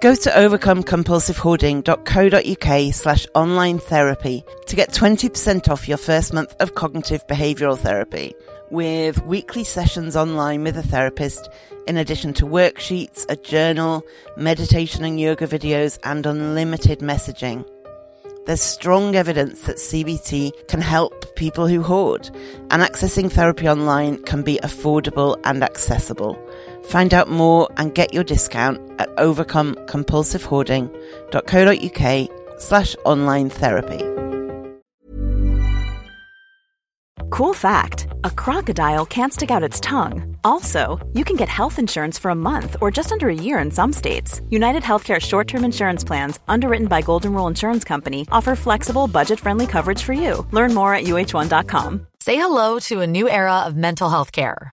Go to overcomecompulsivehoarding.co.uk slash online therapy to get 20% off your first month of cognitive behavioural therapy with weekly sessions online with a therapist in addition to worksheets, a journal, meditation and yoga videos and unlimited messaging. There's strong evidence that CBT can help people who hoard and accessing therapy online can be affordable and accessible. Find out more and get your discount at overcomecompulsivehoarding.co.uk slash online therapy. Cool fact a crocodile can't stick out its tongue. Also, you can get health insurance for a month or just under a year in some states. United Healthcare short term insurance plans, underwritten by Golden Rule Insurance Company, offer flexible, budget friendly coverage for you. Learn more at uh1.com. Say hello to a new era of mental health care.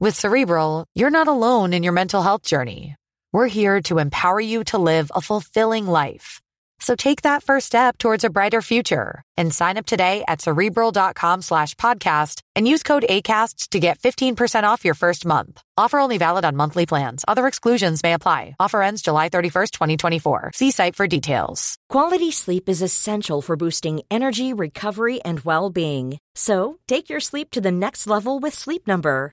With Cerebral, you're not alone in your mental health journey. We're here to empower you to live a fulfilling life. So take that first step towards a brighter future and sign up today at cerebral.com slash podcast and use code ACasts to get 15% off your first month. Offer only valid on monthly plans. Other exclusions may apply. Offer ends July 31st, 2024. See site for details. Quality sleep is essential for boosting energy, recovery, and well-being. So take your sleep to the next level with Sleep Number.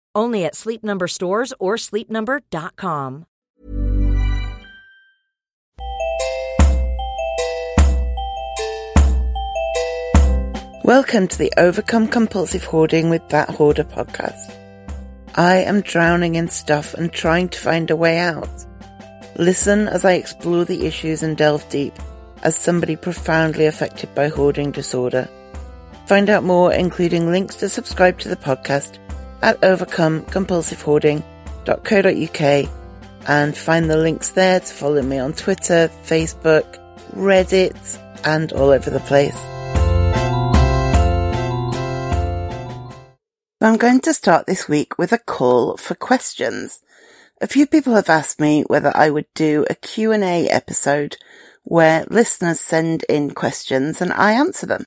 Only at Sleep Number stores or sleepnumber.com. Welcome to the Overcome Compulsive Hoarding with That Hoarder podcast. I am drowning in stuff and trying to find a way out. Listen as I explore the issues and delve deep as somebody profoundly affected by hoarding disorder. Find out more, including links to subscribe to the podcast at overcomecompulsivehoarding.co.uk and find the links there to follow me on Twitter, Facebook, Reddit, and all over the place. I'm going to start this week with a call for questions. A few people have asked me whether I would do a Q&A episode where listeners send in questions and I answer them.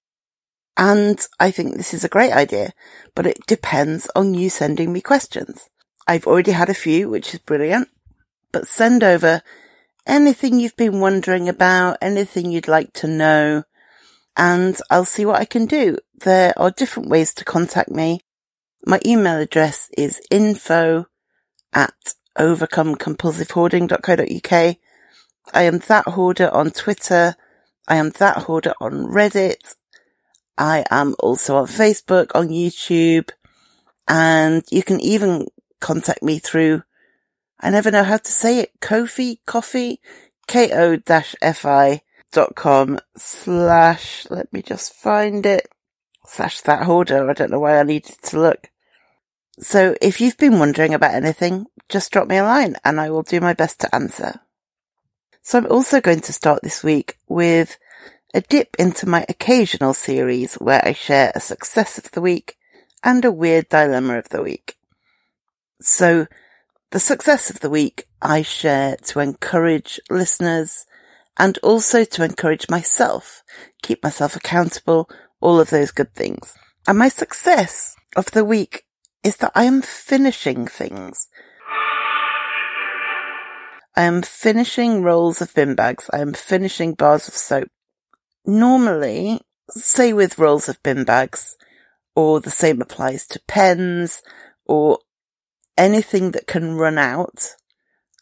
And I think this is a great idea, but it depends on you sending me questions. I've already had a few, which is brilliant, but send over anything you've been wondering about, anything you'd like to know, and I'll see what I can do. There are different ways to contact me. My email address is info at overcomecompulsivehoarding.co.uk. I am that hoarder on Twitter. I am that hoarder on Reddit. I am also on Facebook, on YouTube, and you can even contact me through, I never know how to say it, Kofi, Coffee, ko-fi dot com slash, let me just find it, slash that hoarder. I don't know why I needed to look. So if you've been wondering about anything, just drop me a line and I will do my best to answer. So I'm also going to start this week with a dip into my occasional series where I share a success of the week and a weird dilemma of the week. So the success of the week I share to encourage listeners and also to encourage myself, keep myself accountable, all of those good things. And my success of the week is that I am finishing things. I am finishing rolls of bin bags. I am finishing bars of soap normally, say with rolls of bin bags, or the same applies to pens, or anything that can run out,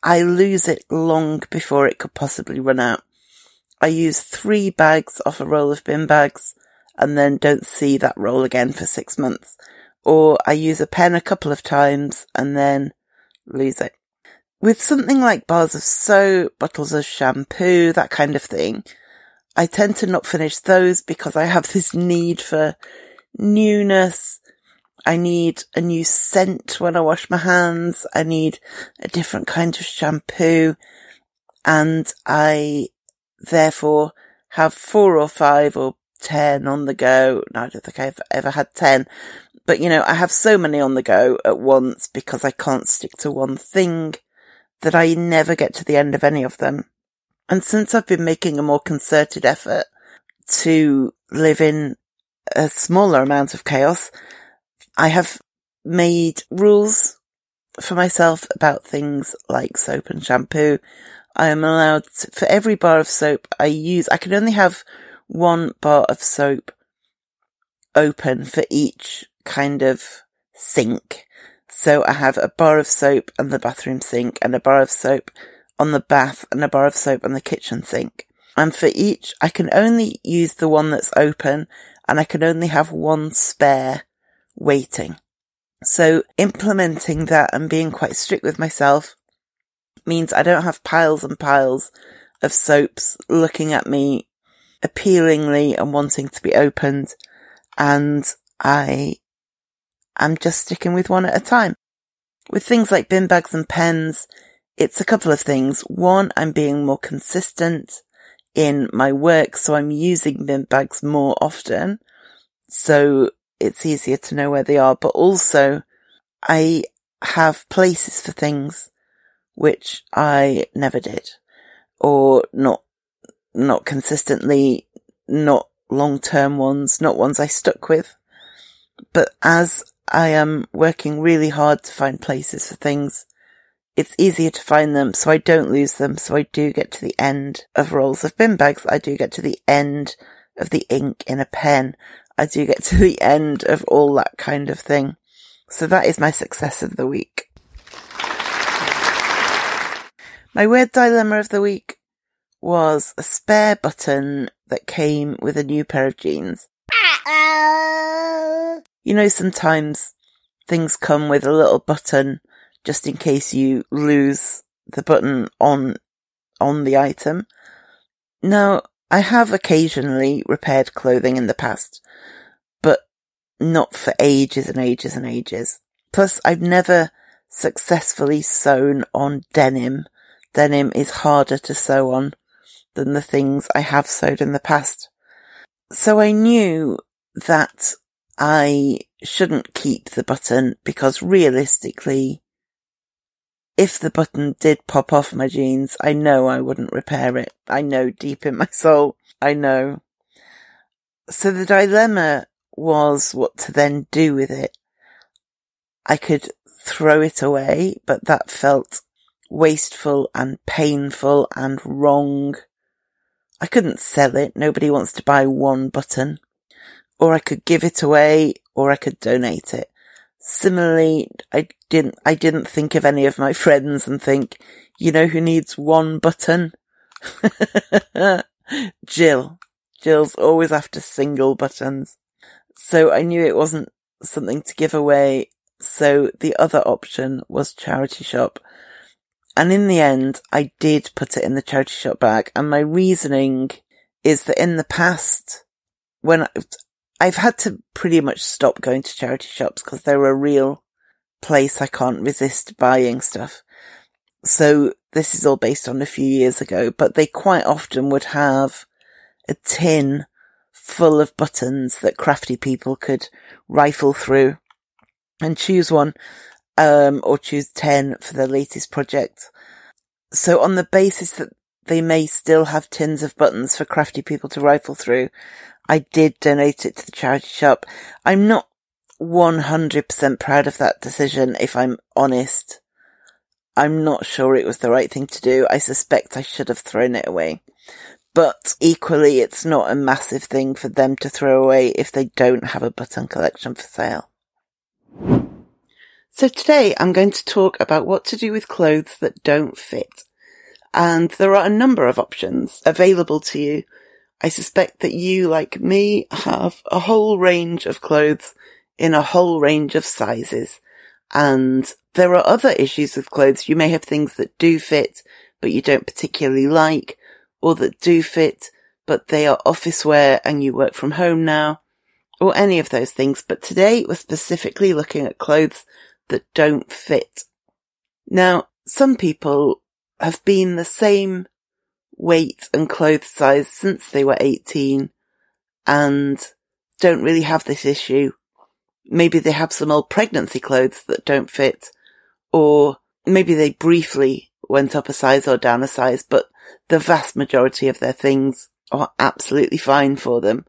I lose it long before it could possibly run out. I use three bags off a roll of bin bags and then don't see that roll again for six months. Or I use a pen a couple of times and then lose it. With something like bars of soap, bottles of shampoo, that kind of thing, I tend to not finish those because I have this need for newness. I need a new scent when I wash my hands. I need a different kind of shampoo. And I therefore have four or five or ten on the go. No, I don't think I've ever had ten. But you know, I have so many on the go at once because I can't stick to one thing that I never get to the end of any of them. And since I've been making a more concerted effort to live in a smaller amount of chaos, I have made rules for myself about things like soap and shampoo. I am allowed to, for every bar of soap I use, I can only have one bar of soap open for each kind of sink. So I have a bar of soap and the bathroom sink and a bar of soap on the bath and a bar of soap on the kitchen sink. And for each, I can only use the one that's open and I can only have one spare waiting. So implementing that and being quite strict with myself means I don't have piles and piles of soaps looking at me appealingly and wanting to be opened. And I am just sticking with one at a time. With things like bin bags and pens, it's a couple of things. One, I'm being more consistent in my work, so I'm using bin bags more often. So it's easier to know where they are, but also I have places for things which I never did or not, not consistently, not long term ones, not ones I stuck with. But as I am working really hard to find places for things, it's easier to find them so I don't lose them. So I do get to the end of rolls of bin bags. I do get to the end of the ink in a pen. I do get to the end of all that kind of thing. So that is my success of the week. My weird dilemma of the week was a spare button that came with a new pair of jeans. You know, sometimes things come with a little button just in case you lose the button on, on the item. Now, I have occasionally repaired clothing in the past, but not for ages and ages and ages. Plus, I've never successfully sewn on denim. Denim is harder to sew on than the things I have sewed in the past. So I knew that I shouldn't keep the button because realistically, if the button did pop off my jeans, I know I wouldn't repair it. I know deep in my soul. I know. So the dilemma was what to then do with it. I could throw it away, but that felt wasteful and painful and wrong. I couldn't sell it. Nobody wants to buy one button. Or I could give it away or I could donate it. Similarly, I didn't, I didn't think of any of my friends and think, you know who needs one button? Jill. Jill's always after single buttons. So I knew it wasn't something to give away. So the other option was charity shop. And in the end, I did put it in the charity shop bag. And my reasoning is that in the past, when I, I've had to pretty much stop going to charity shops because they're a real place I can't resist buying stuff. So this is all based on a few years ago, but they quite often would have a tin full of buttons that crafty people could rifle through and choose one um, or choose 10 for their latest project. So on the basis that they may still have tins of buttons for crafty people to rifle through, I did donate it to the charity shop. I'm not 100% proud of that decision, if I'm honest. I'm not sure it was the right thing to do. I suspect I should have thrown it away. But equally, it's not a massive thing for them to throw away if they don't have a button collection for sale. So today I'm going to talk about what to do with clothes that don't fit. And there are a number of options available to you. I suspect that you, like me, have a whole range of clothes in a whole range of sizes. And there are other issues with clothes. You may have things that do fit, but you don't particularly like, or that do fit, but they are office wear and you work from home now, or any of those things. But today we're specifically looking at clothes that don't fit. Now, some people have been the same weight and clothes size since they were 18 and don't really have this issue. Maybe they have some old pregnancy clothes that don't fit or maybe they briefly went up a size or down a size, but the vast majority of their things are absolutely fine for them.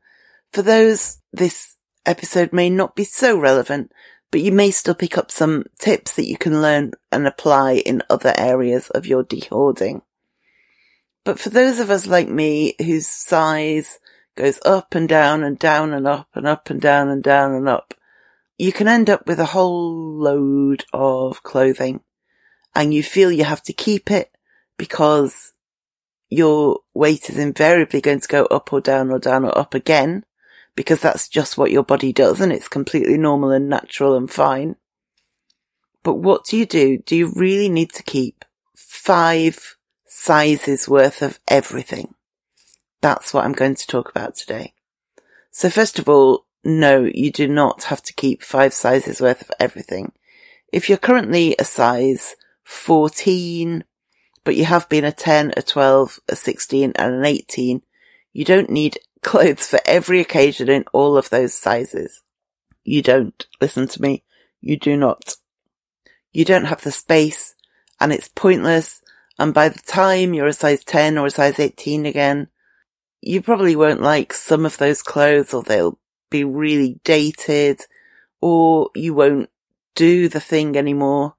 For those, this episode may not be so relevant, but you may still pick up some tips that you can learn and apply in other areas of your dehoarding. But for those of us like me whose size goes up and down and down and up and up and down and down and up, you can end up with a whole load of clothing and you feel you have to keep it because your weight is invariably going to go up or down or down or up again because that's just what your body does and it's completely normal and natural and fine. But what do you do? Do you really need to keep five sizes worth of everything? That's what I'm going to talk about today. So first of all, no, you do not have to keep five sizes worth of everything. If you're currently a size 14, but you have been a 10, a 12, a 16 and an 18, you don't need clothes for every occasion in all of those sizes. You don't. Listen to me. You do not. You don't have the space and it's pointless. And by the time you're a size 10 or a size 18 again, you probably won't like some of those clothes or they'll be really dated or you won't do the thing anymore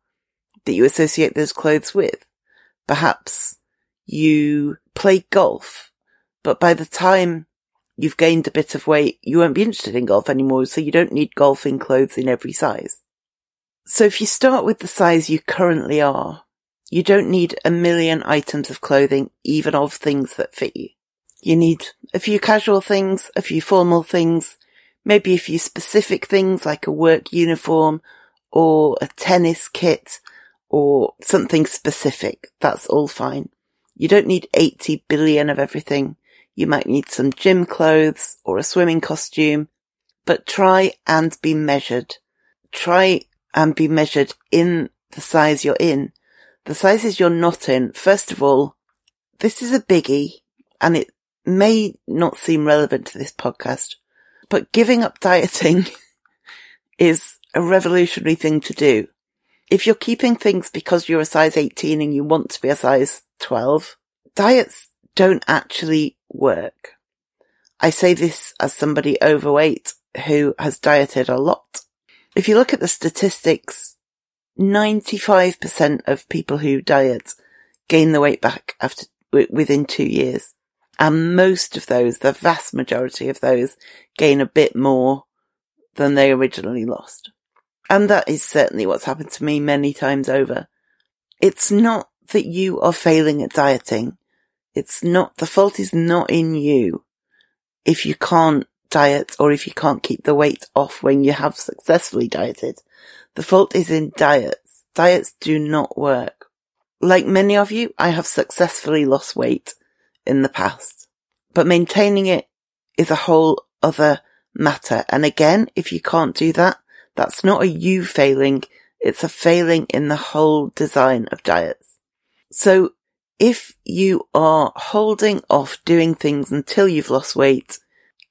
that you associate those clothes with. Perhaps you play golf, but by the time you've gained a bit of weight, you won't be interested in golf anymore, so you don't need golfing clothes in every size. So if you start with the size you currently are, you don't need a million items of clothing, even of things that fit you. You need a few casual things, a few formal things, maybe a few specific things like a work uniform or a tennis kit or something specific. That's all fine. You don't need 80 billion of everything. You might need some gym clothes or a swimming costume, but try and be measured. Try and be measured in the size you're in. The sizes you're not in, first of all, this is a biggie and it may not seem relevant to this podcast, but giving up dieting is a revolutionary thing to do. If you're keeping things because you're a size 18 and you want to be a size 12, diets don't actually work. I say this as somebody overweight who has dieted a lot. If you look at the statistics, 95% of people who diet gain the weight back after within two years. And most of those, the vast majority of those gain a bit more than they originally lost. And that is certainly what's happened to me many times over. It's not that you are failing at dieting. It's not, the fault is not in you. If you can't diet or if you can't keep the weight off when you have successfully dieted, the fault is in diets. Diets do not work. Like many of you, I have successfully lost weight in the past, but maintaining it is a whole other matter. And again, if you can't do that, that's not a you failing. It's a failing in the whole design of diets. So if you are holding off doing things until you've lost weight,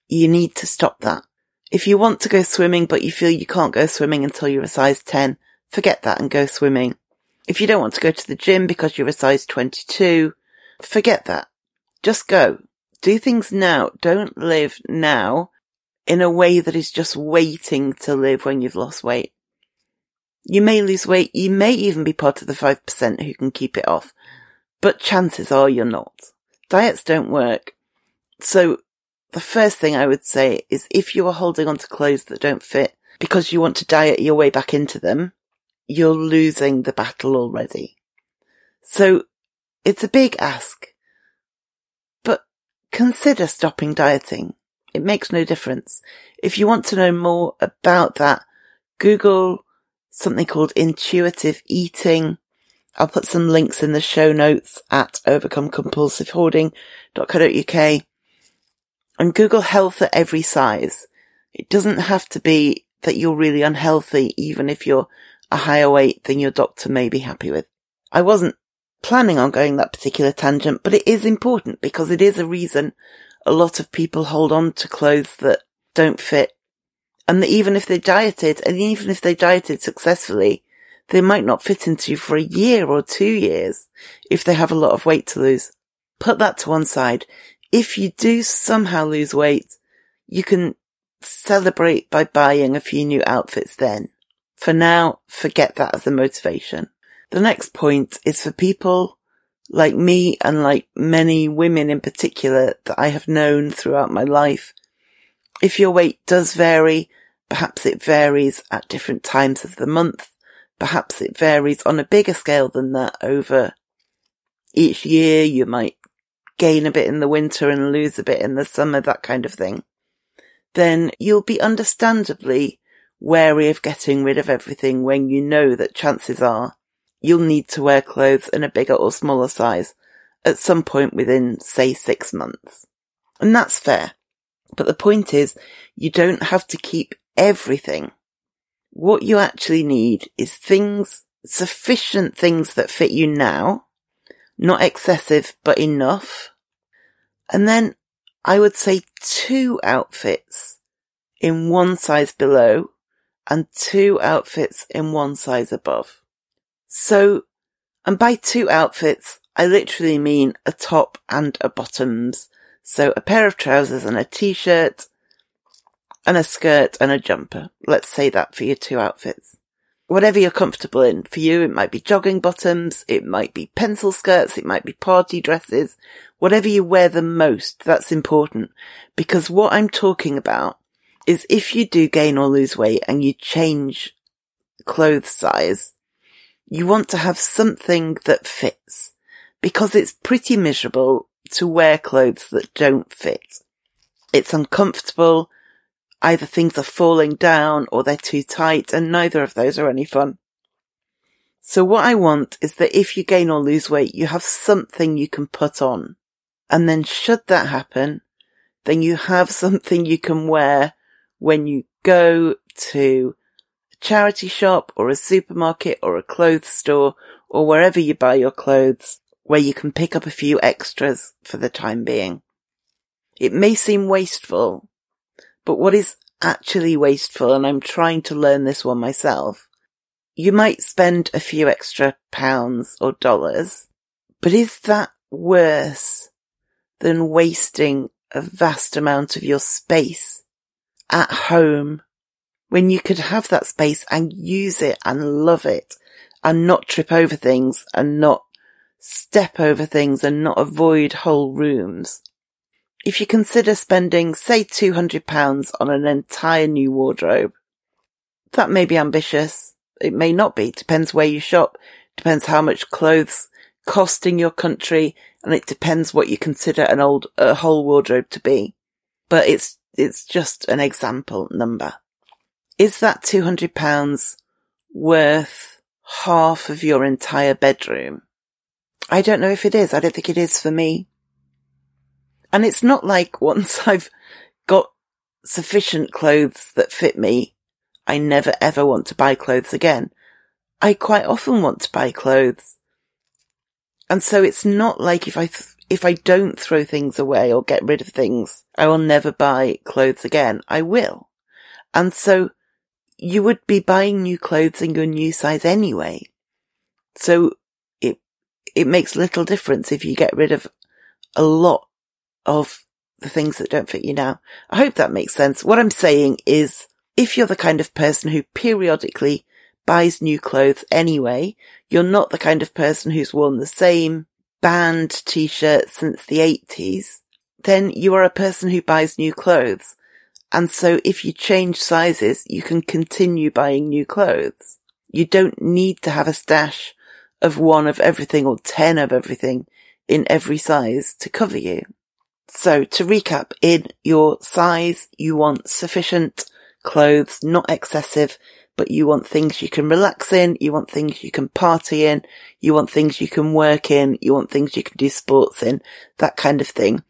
you need to stop that. If you want to go swimming, but you feel you can't go swimming until you're a size 10, forget that and go swimming. If you don't want to go to the gym because you're a size 22, forget that. Just go. Do things now. Don't live now in a way that is just waiting to live when you've lost weight. You may lose weight. You may even be part of the 5% who can keep it off but chances are you're not. Diets don't work. So the first thing I would say is if you are holding on to clothes that don't fit because you want to diet your way back into them, you're losing the battle already. So It's a big ask, but consider stopping dieting. It makes no difference. If you want to know more about that, Google something called intuitive eating. I'll put some links in the show notes at overcomecompulsivehoarding.co.uk and Google health at every size. It doesn't have to be that you're really unhealthy, even if you're a higher weight than your doctor may be happy with. I wasn't planning on going that particular tangent, but it is important because it is a reason a lot of people hold on to clothes that don't fit. And that even if they dieted, and even if they dieted successfully, they might not fit into you for a year or two years if they have a lot of weight to lose. Put that to one side. If you do somehow lose weight, you can celebrate by buying a few new outfits then. For now, forget that as a motivation. The next point is for people like me and like many women in particular that I have known throughout my life. If your weight does vary, perhaps it varies at different times of the month. Perhaps it varies on a bigger scale than that over each year. You might gain a bit in the winter and lose a bit in the summer, that kind of thing. Then you'll be understandably wary of getting rid of everything when you know that chances are you'll need to wear clothes in a bigger or smaller size at some point within, say, six months. And that's fair. But the point is, you don't have to keep everything. What you actually need is things, sufficient things that fit you now, not excessive, but enough. And then I would say two outfits in one size below and two outfits in one size above. So, and by two outfits, I literally mean a top and a bottoms. So a pair of trousers and a t-shirt and a skirt and a jumper. Let's say that for your two outfits. Whatever you're comfortable in. For you, it might be jogging bottoms, it might be pencil skirts, it might be party dresses. Whatever you wear the most, that's important. Because what I'm talking about is if you do gain or lose weight and you change clothes size, you want to have something that fits because it's pretty miserable to wear clothes that don't fit. It's uncomfortable. Either things are falling down or they're too tight and neither of those are any fun. So what I want is that if you gain or lose weight, you have something you can put on. And then should that happen, then you have something you can wear when you go to a charity shop or a supermarket or a clothes store or wherever you buy your clothes where you can pick up a few extras for the time being. It may seem wasteful, but what is actually wasteful, and I'm trying to learn this one myself, you might spend a few extra pounds or dollars, but is that worse than wasting a vast amount of your space at home when you could have that space and use it and love it and not trip over things and not step over things and not avoid whole rooms. If you consider spending, say, £200 on an entire new wardrobe, that may be ambitious. It may not be. Depends where you shop. Depends how much clothes cost in your country. And it depends what you consider an old, a whole wardrobe to be. But it's, it's just an example number is that £200 worth half of your entire bedroom? I don't know if it is. I don't think it is for me. And it's not like once I've got sufficient clothes that fit me, I never ever want to buy clothes again. I quite often want to buy clothes. And so it's not like if I, th- if I don't throw things away or get rid of things, I will never buy clothes again. I will. And so you would be buying new clothes in your new size anyway. So it, it makes little difference if you get rid of a lot of the things that don't fit you now. I hope that makes sense. What I'm saying is if you're the kind of person who periodically buys new clothes anyway, you're not the kind of person who's worn the same band t-shirt since the 80s, then you are a person who buys new clothes. And so if you change sizes, you can continue buying new clothes. You don't need to have a stash of one of everything or 10 of everything. in every size to cover you. So to recap, in your size, you want sufficient clothes, not excessive, but you want things you can relax in, you want things you can party in, you want things you can work in, you want things you can do sports in, that kind of thing.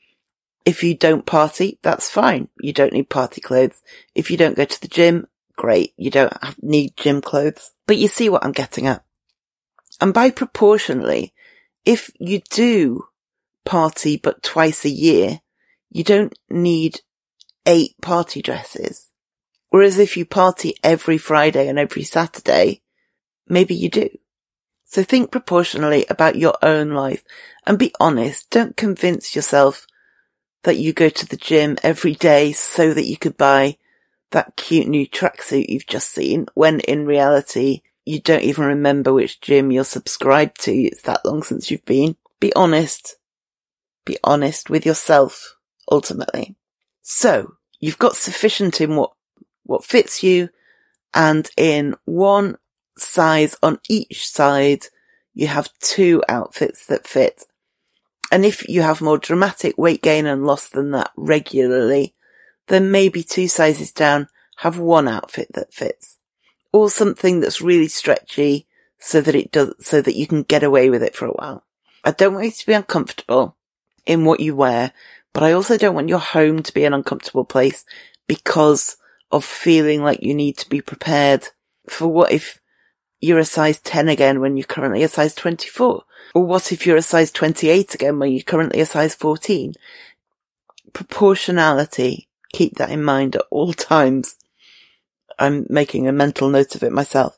If you don't party, that's fine. You don't need party clothes. If you don't go to the gym, great. You don't have, need gym clothes. But you see what I'm getting at. And by proportionally, if you do party but twice a year, you don't need eight party dresses. Whereas if you party every Friday and every Saturday, maybe you do. So think proportionally about your own life and be honest. Don't convince yourself that you go to the gym every day so that you could buy that cute new tracksuit you've just seen when in reality you don't even remember which gym you're subscribed to. It's that long since you've been. Be honest. Be honest with yourself, ultimately. So, you've got sufficient in what, what fits you and in one size on each side, you have two outfits that fit. And if you have more dramatic weight gain and loss than that regularly, then maybe two sizes down, have one outfit that fits or something that's really stretchy so that it does, so that you can get away with it for a while. I don't want you to be uncomfortable in what you wear, but I also don't want your home to be an uncomfortable place because of feeling like you need to be prepared for what if you're a size 10 again when you're currently a size 24? Or what if you're a size 28 again when you're currently a size 14? Proportionality. Keep that in mind at all times. I'm making a mental note of it myself.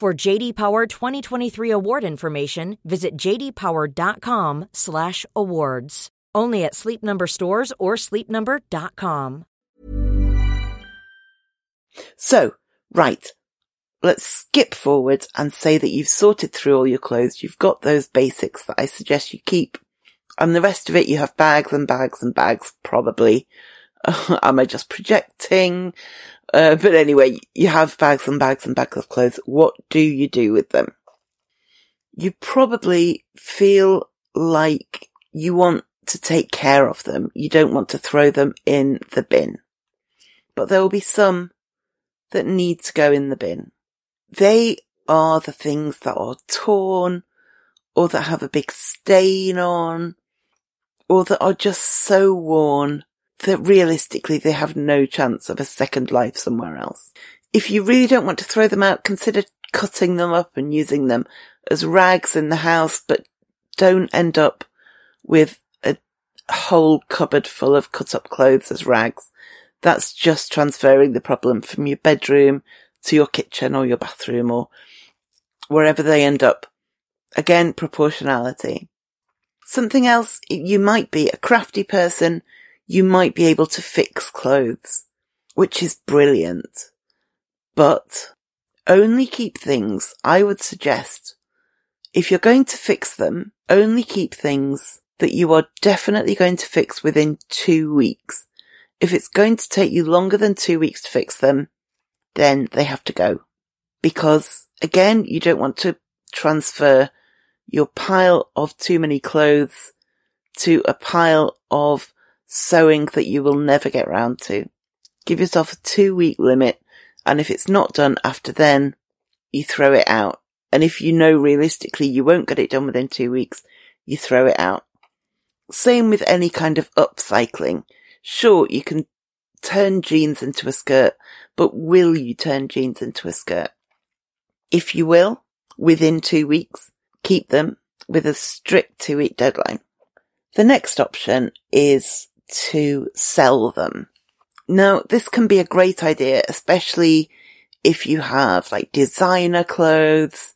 For JD Power 2023 award information, visit jdpower.com/awards. Only at Sleep Number stores or sleepnumber.com. So, right. Let's skip forward and say that you've sorted through all your clothes. You've got those basics that I suggest you keep. And the rest of it, you have bags and bags and bags, probably. Am I just projecting? Uh, but anyway, you have bags and bags and bags of clothes. What do you do with them? You probably feel like you want to take care of them. You don't want to throw them in the bin. But there will be some that need to go in the bin. They are the things that are torn or that have a big stain on or that are just so worn that realistically they have no chance of a second life somewhere else. If you really don't want to throw them out, consider cutting them up and using them as rags in the house, but don't end up with a whole cupboard full of cut up clothes as rags. That's just transferring the problem from your bedroom to your kitchen or your bathroom or wherever they end up. Again, proportionality. Something else, you might be a crafty person you might be able to fix clothes, which is brilliant. But only keep things, I would suggest, if you're going to fix them, only keep things that you are definitely going to fix within two weeks. If it's going to take you longer than two weeks to fix them, then they have to go. Because again, you don't want to transfer your pile of too many clothes to a pile of sewing that you will never get round to. Give yourself a two week limit, and if it's not done after then, you throw it out And if you know realistically you won't get it done within two weeks, you throw it out. Same with any kind of upcycling. Sure, you can turn jeans into a skirt, but will you turn jeans into a skirt? If you will, within two weeks, keep them with a strict two week deadline. The next option is to sell them. Now, this can be a great idea, especially if you have like designer clothes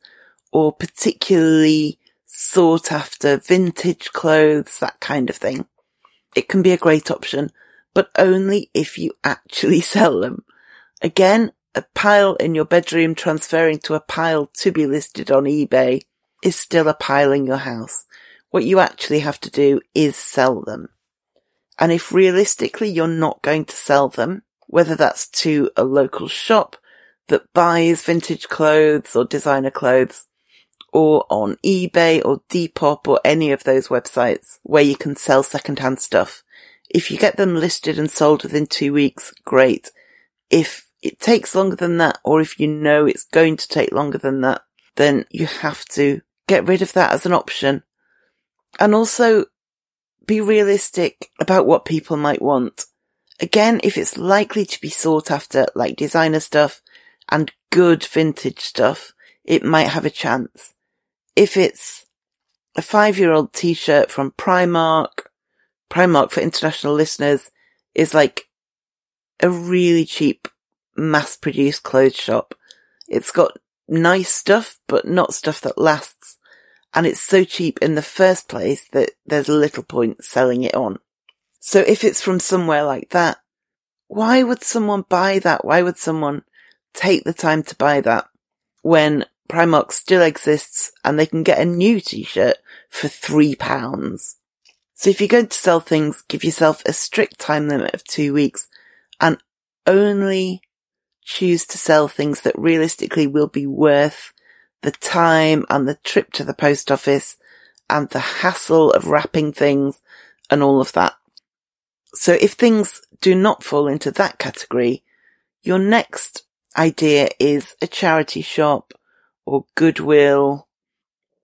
or particularly sought after vintage clothes, that kind of thing. It can be a great option, but only if you actually sell them. Again, a pile in your bedroom transferring to a pile to be listed on eBay is still a pile in your house. What you actually have to do is sell them. And if realistically you're not going to sell them, whether that's to a local shop that buys vintage clothes or designer clothes, or on eBay or Depop or any of those websites where you can sell secondhand stuff. If you get them listed and sold within two weeks, great. If it takes longer than that, or if you know it's going to take longer than that, then you have to get rid of that as an option. And also be realistic about what people might want. Again, if it's likely to be sought after, like designer stuff and good vintage stuff, it might have a chance. If it's a five year old t-shirt from Primark, Primark for international listeners is like a really cheap mass produced clothes shop. It's got nice stuff, but not stuff that lasts. And it's so cheap in the first place that there's little point selling it on. So if it's from somewhere like that, why would someone buy that? Why would someone take the time to buy that when Primark still exists and they can get a new t-shirt for three pounds? So if you're going to sell things, give yourself a strict time limit of two weeks and only choose to sell things that realistically will be worth the time and the trip to the post office and the hassle of wrapping things and all of that. So if things do not fall into that category, your next idea is a charity shop or Goodwill.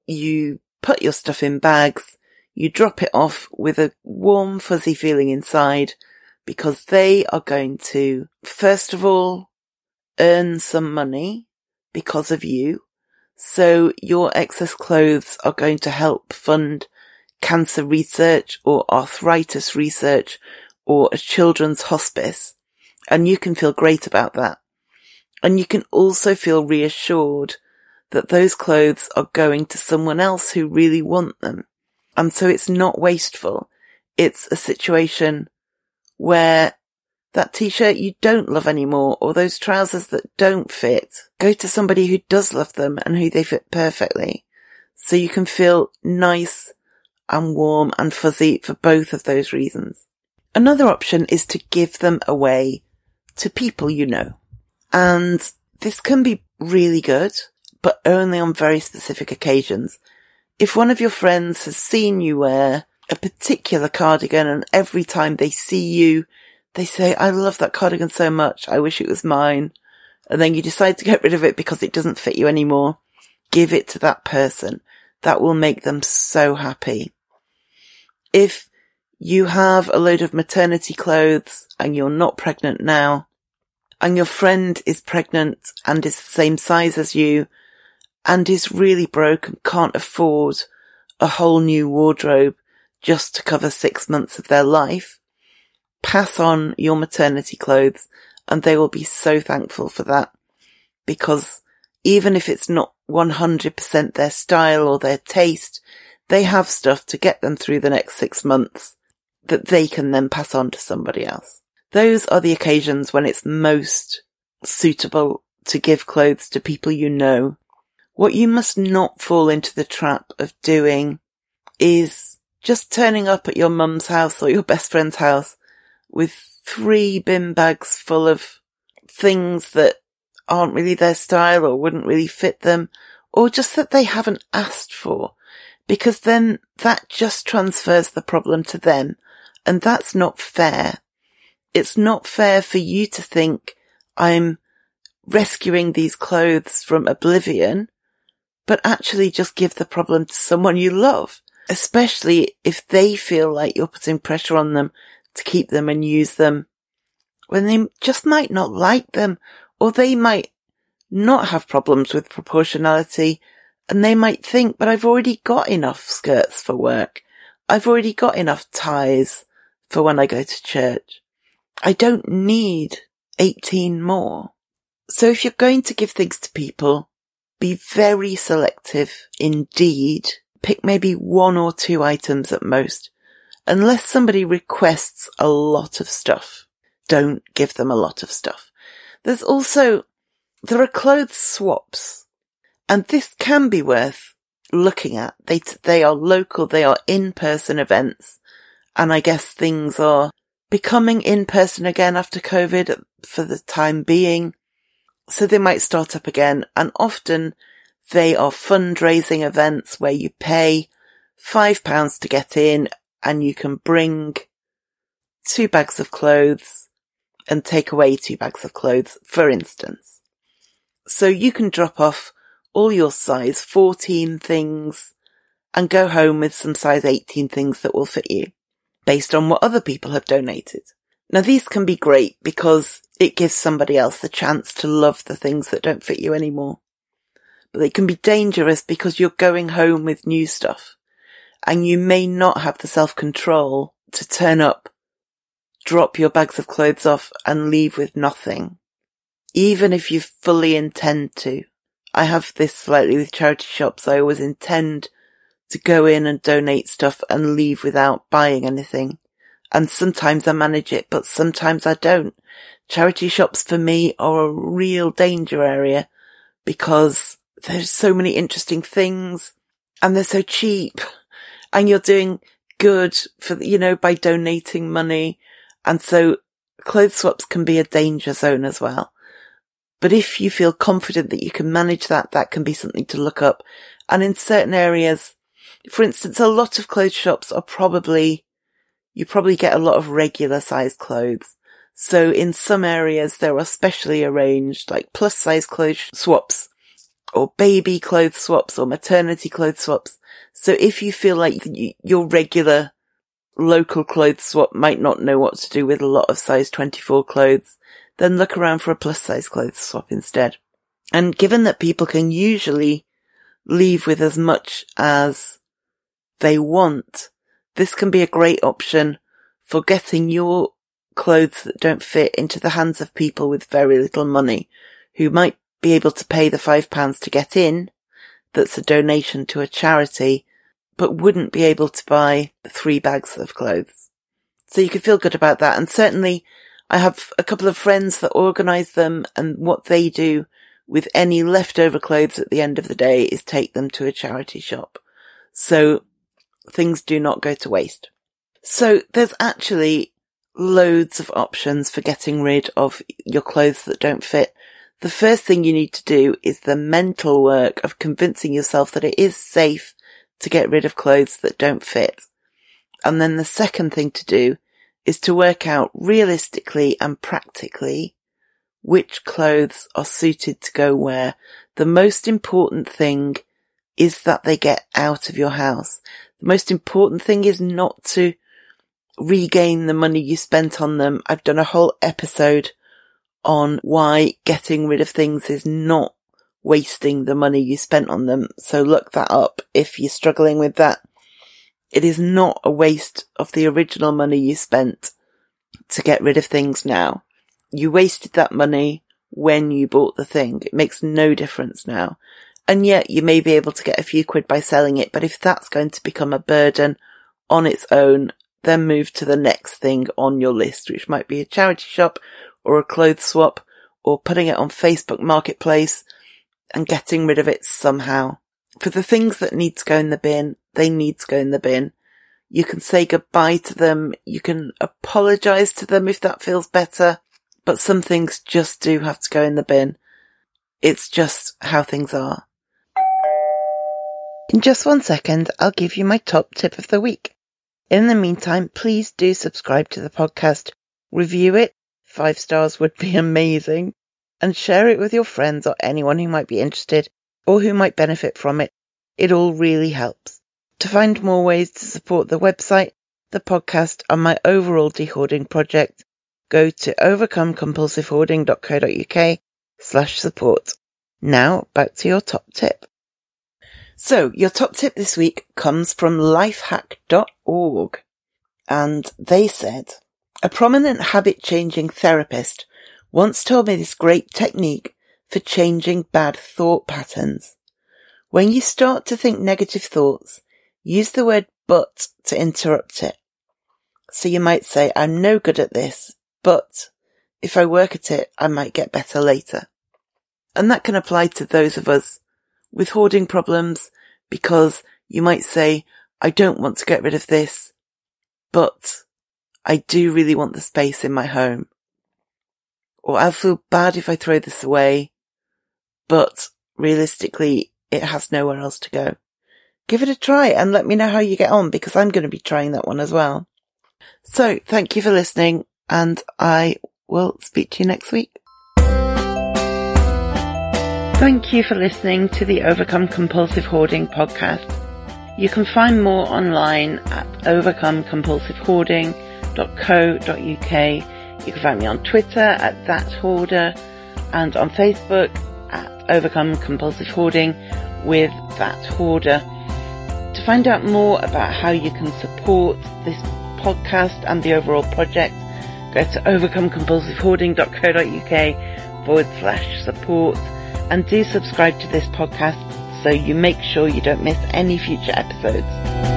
You put your stuff in bags, you drop it off with a warm fuzzy feeling inside because they are going to, first of all, earn some money because of you. So your excess clothes are going to help fund cancer research or arthritis research or a children's hospice. And you can feel great about that. And you can also feel reassured that those clothes are going to someone else who really want them. And so it's not wasteful. It's a situation where that t-shirt you don't love anymore or those trousers that don't fit, go to somebody who does love them and who they fit perfectly. So you can feel nice and warm and fuzzy for both of those reasons. Another option is to give them away to people you know. And this can be really good, but only on very specific occasions. If one of your friends has seen you wear a particular cardigan and every time they see you, they say, I love that cardigan so much. I wish it was mine. And then you decide to get rid of it because it doesn't fit you anymore. Give it to that person. That will make them so happy. If you have a load of maternity clothes and you're not pregnant now and your friend is pregnant and is the same size as you and is really broke and can't afford a whole new wardrobe just to cover six months of their life, pass on your maternity clothes and they will be so thankful for that because even if it's not 100% their style or their taste, they have stuff to get them through the next six months that they can then pass on to somebody else. Those are the occasions when it's most suitable to give clothes to people you know. What you must not fall into the trap of doing is just turning up at your mum's house or your best friend's house with three bin bags full of things that aren't really their style or wouldn't really fit them, or just that they haven't asked for, because then that just transfers the problem to them, and that's not fair. It's not fair for you to think I'm rescuing these clothes from oblivion but actually just give the problem to someone you love, especially if they feel like you're putting pressure on them to keep them and use them when they just might not like them or they might not have problems with proportionality and they might think, but I've already got enough skirts for work. I've already got enough ties for when I go to church. I don't need 18 more. So if you're going to give things to people, be very selective indeed. Pick maybe one or two items at most. Unless somebody requests a lot of stuff, don't give them a lot of stuff. There's also, there are clothes swaps and this can be worth looking at. They, they are local, they are in-person events. And I guess things are becoming in-person again after COVID for the time being. So they might start up again. And often they are fundraising events where you pay five pounds to get in and you can bring two bags of clothes and take away two bags of clothes, for instance. So you can drop off all your size 14 things and go home with some size 18 things that will fit you based on what other people have donated. Now these can be great because it gives somebody else the chance to love the things that don't fit you anymore. But they can be dangerous because you're going home with new stuff and you may not have the self-control to turn up, drop your bags of clothes off and leave with nothing. Even if you fully intend to. I have this slightly with charity shops. I always intend to go in and donate stuff and leave without buying anything. And sometimes I manage it, but sometimes I don't. Charity shops for me are a real danger area because there's so many interesting things and they're so cheap and you're doing good for, you know, by donating money. And so clothes swaps can be a danger zone as well. But if you feel confident that you can manage that, that can be something to look up. And in certain areas, for instance, a lot of clothes shops are probably, you probably get a lot of regular sized clothes. So in some areas, there are specially arranged like plus size clothes swaps or baby clothes swaps or maternity clothes swaps. So if you feel like your regular local clothes swap might not know what to do with a lot of size 24 clothes, then look around for a plus size clothes swap instead. And given that people can usually leave with as much as they want, this can be a great option for getting your clothes that don't fit into the hands of people with very little money who might be able to pay the five pounds to get in. That's a donation to a charity, but wouldn't be able to buy three bags of clothes. So you can feel good about that. And certainly I have a couple of friends that organize them and what they do with any leftover clothes at the end of the day is take them to a charity shop. So things do not go to waste. So there's actually loads of options for getting rid of your clothes that don't fit. The first thing you need to do is the mental work of convincing yourself that it is safe to get rid of clothes that don't fit. And then the second thing to do is to work out realistically and practically which clothes are suited to go where. The most important thing is that they get out of your house. The most important thing is not to regain the money you spent on them. I've done a whole episode on why getting rid of things is not wasting the money you spent on them. So look that up if you're struggling with that. It is not a waste of the original money you spent to get rid of things now. You wasted that money when you bought the thing. It makes no difference now. And yet you may be able to get a few quid by selling it, but if that's going to become a burden on its own, then move to the next thing on your list, which might be a charity shop or a clothes swap or putting it on Facebook Marketplace and getting rid of it somehow. For the things that need to go in the bin, they need to go in the bin. You can say goodbye to them. You can apologize to them if that feels better. But some things just do have to go in the bin. It's just how things are. In just one second, I'll give you my top tip of the week. In the meantime, please do subscribe to the podcast, review it. Five stars would be amazing and share it with your friends or anyone who might be interested or who might benefit from it. It all really helps. To find more ways to support the website, the podcast, and my overall dehoarding project, go to overcomecompulsivehoarding.co.uk slash support. Now back to your top tip. So your top tip this week comes from lifehack.org and they said, a prominent habit changing therapist once told me this great technique for changing bad thought patterns. When you start to think negative thoughts, use the word but to interrupt it. So you might say, I'm no good at this, but if I work at it, I might get better later. And that can apply to those of us with hoarding problems because you might say, I don't want to get rid of this, but I do really want the space in my home. Or I'll feel bad if I throw this away, but realistically, it has nowhere else to go. Give it a try and let me know how you get on because I'm going to be trying that one as well. So thank you for listening and I will speak to you next week. Thank you for listening to the Overcome Compulsive Hoarding podcast. You can find more online at overcomecompulsivehoarding.co.uk. You can find me on Twitter at That Hoarder and on Facebook at Overcome Compulsive Hoarding with That Hoarder. To find out more about how you can support this podcast and the overall project, go to overcomecompulsivehoarding.co.uk forward slash support and do subscribe to this podcast so you make sure you don't miss any future episodes.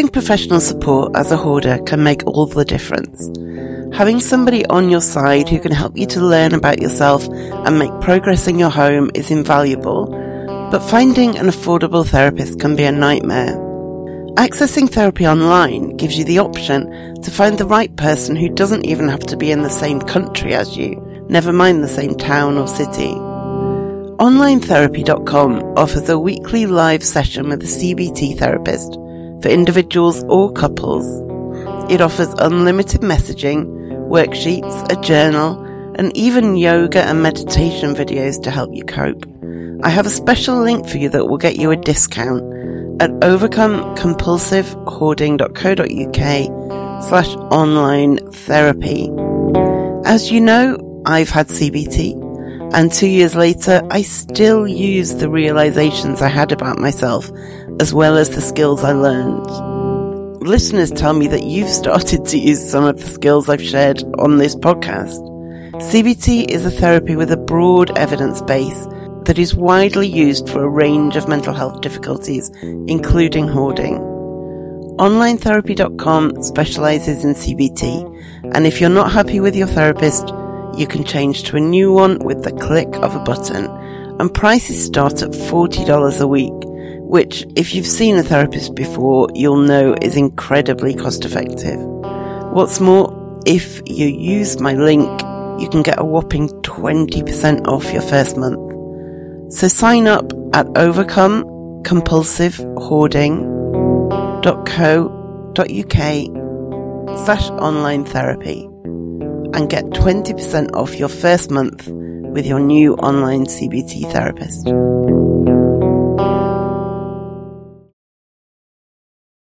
Getting professional support as a hoarder can make all the difference. Having somebody on your side who can help you to learn about yourself and make progress in your home is invaluable, but finding an affordable therapist can be a nightmare. Accessing therapy online gives you the option to find the right person who doesn't even have to be in the same country as you, never mind the same town or city. OnlineTherapy.com offers a weekly live session with a CBT therapist for individuals or couples. It offers unlimited messaging worksheets, a journal, and even yoga and meditation videos to help you cope. I have a special link for you that will get you a discount at overcomecompulsivehoarding.co.uk slash online therapy. As you know, I've had CBT and two years later, I still use the realizations I had about myself as well as the skills I learned listeners tell me that you've started to use some of the skills I've shared on this podcast. CBT is a therapy with a broad evidence base that is widely used for a range of mental health difficulties, including hoarding. OnlineTherapy.com specializes in CBT, and if you're not happy with your therapist, you can change to a new one with the click of a button, and prices start at $40 a week which, if you've seen a therapist before, you'll know is incredibly cost effective. What's more, if you use my link, you can get a whopping 20% off your first month. So sign up at overcomecompulsivehoarding.co.uk slash online therapy and get 20% off your first month with your new online CBT therapist.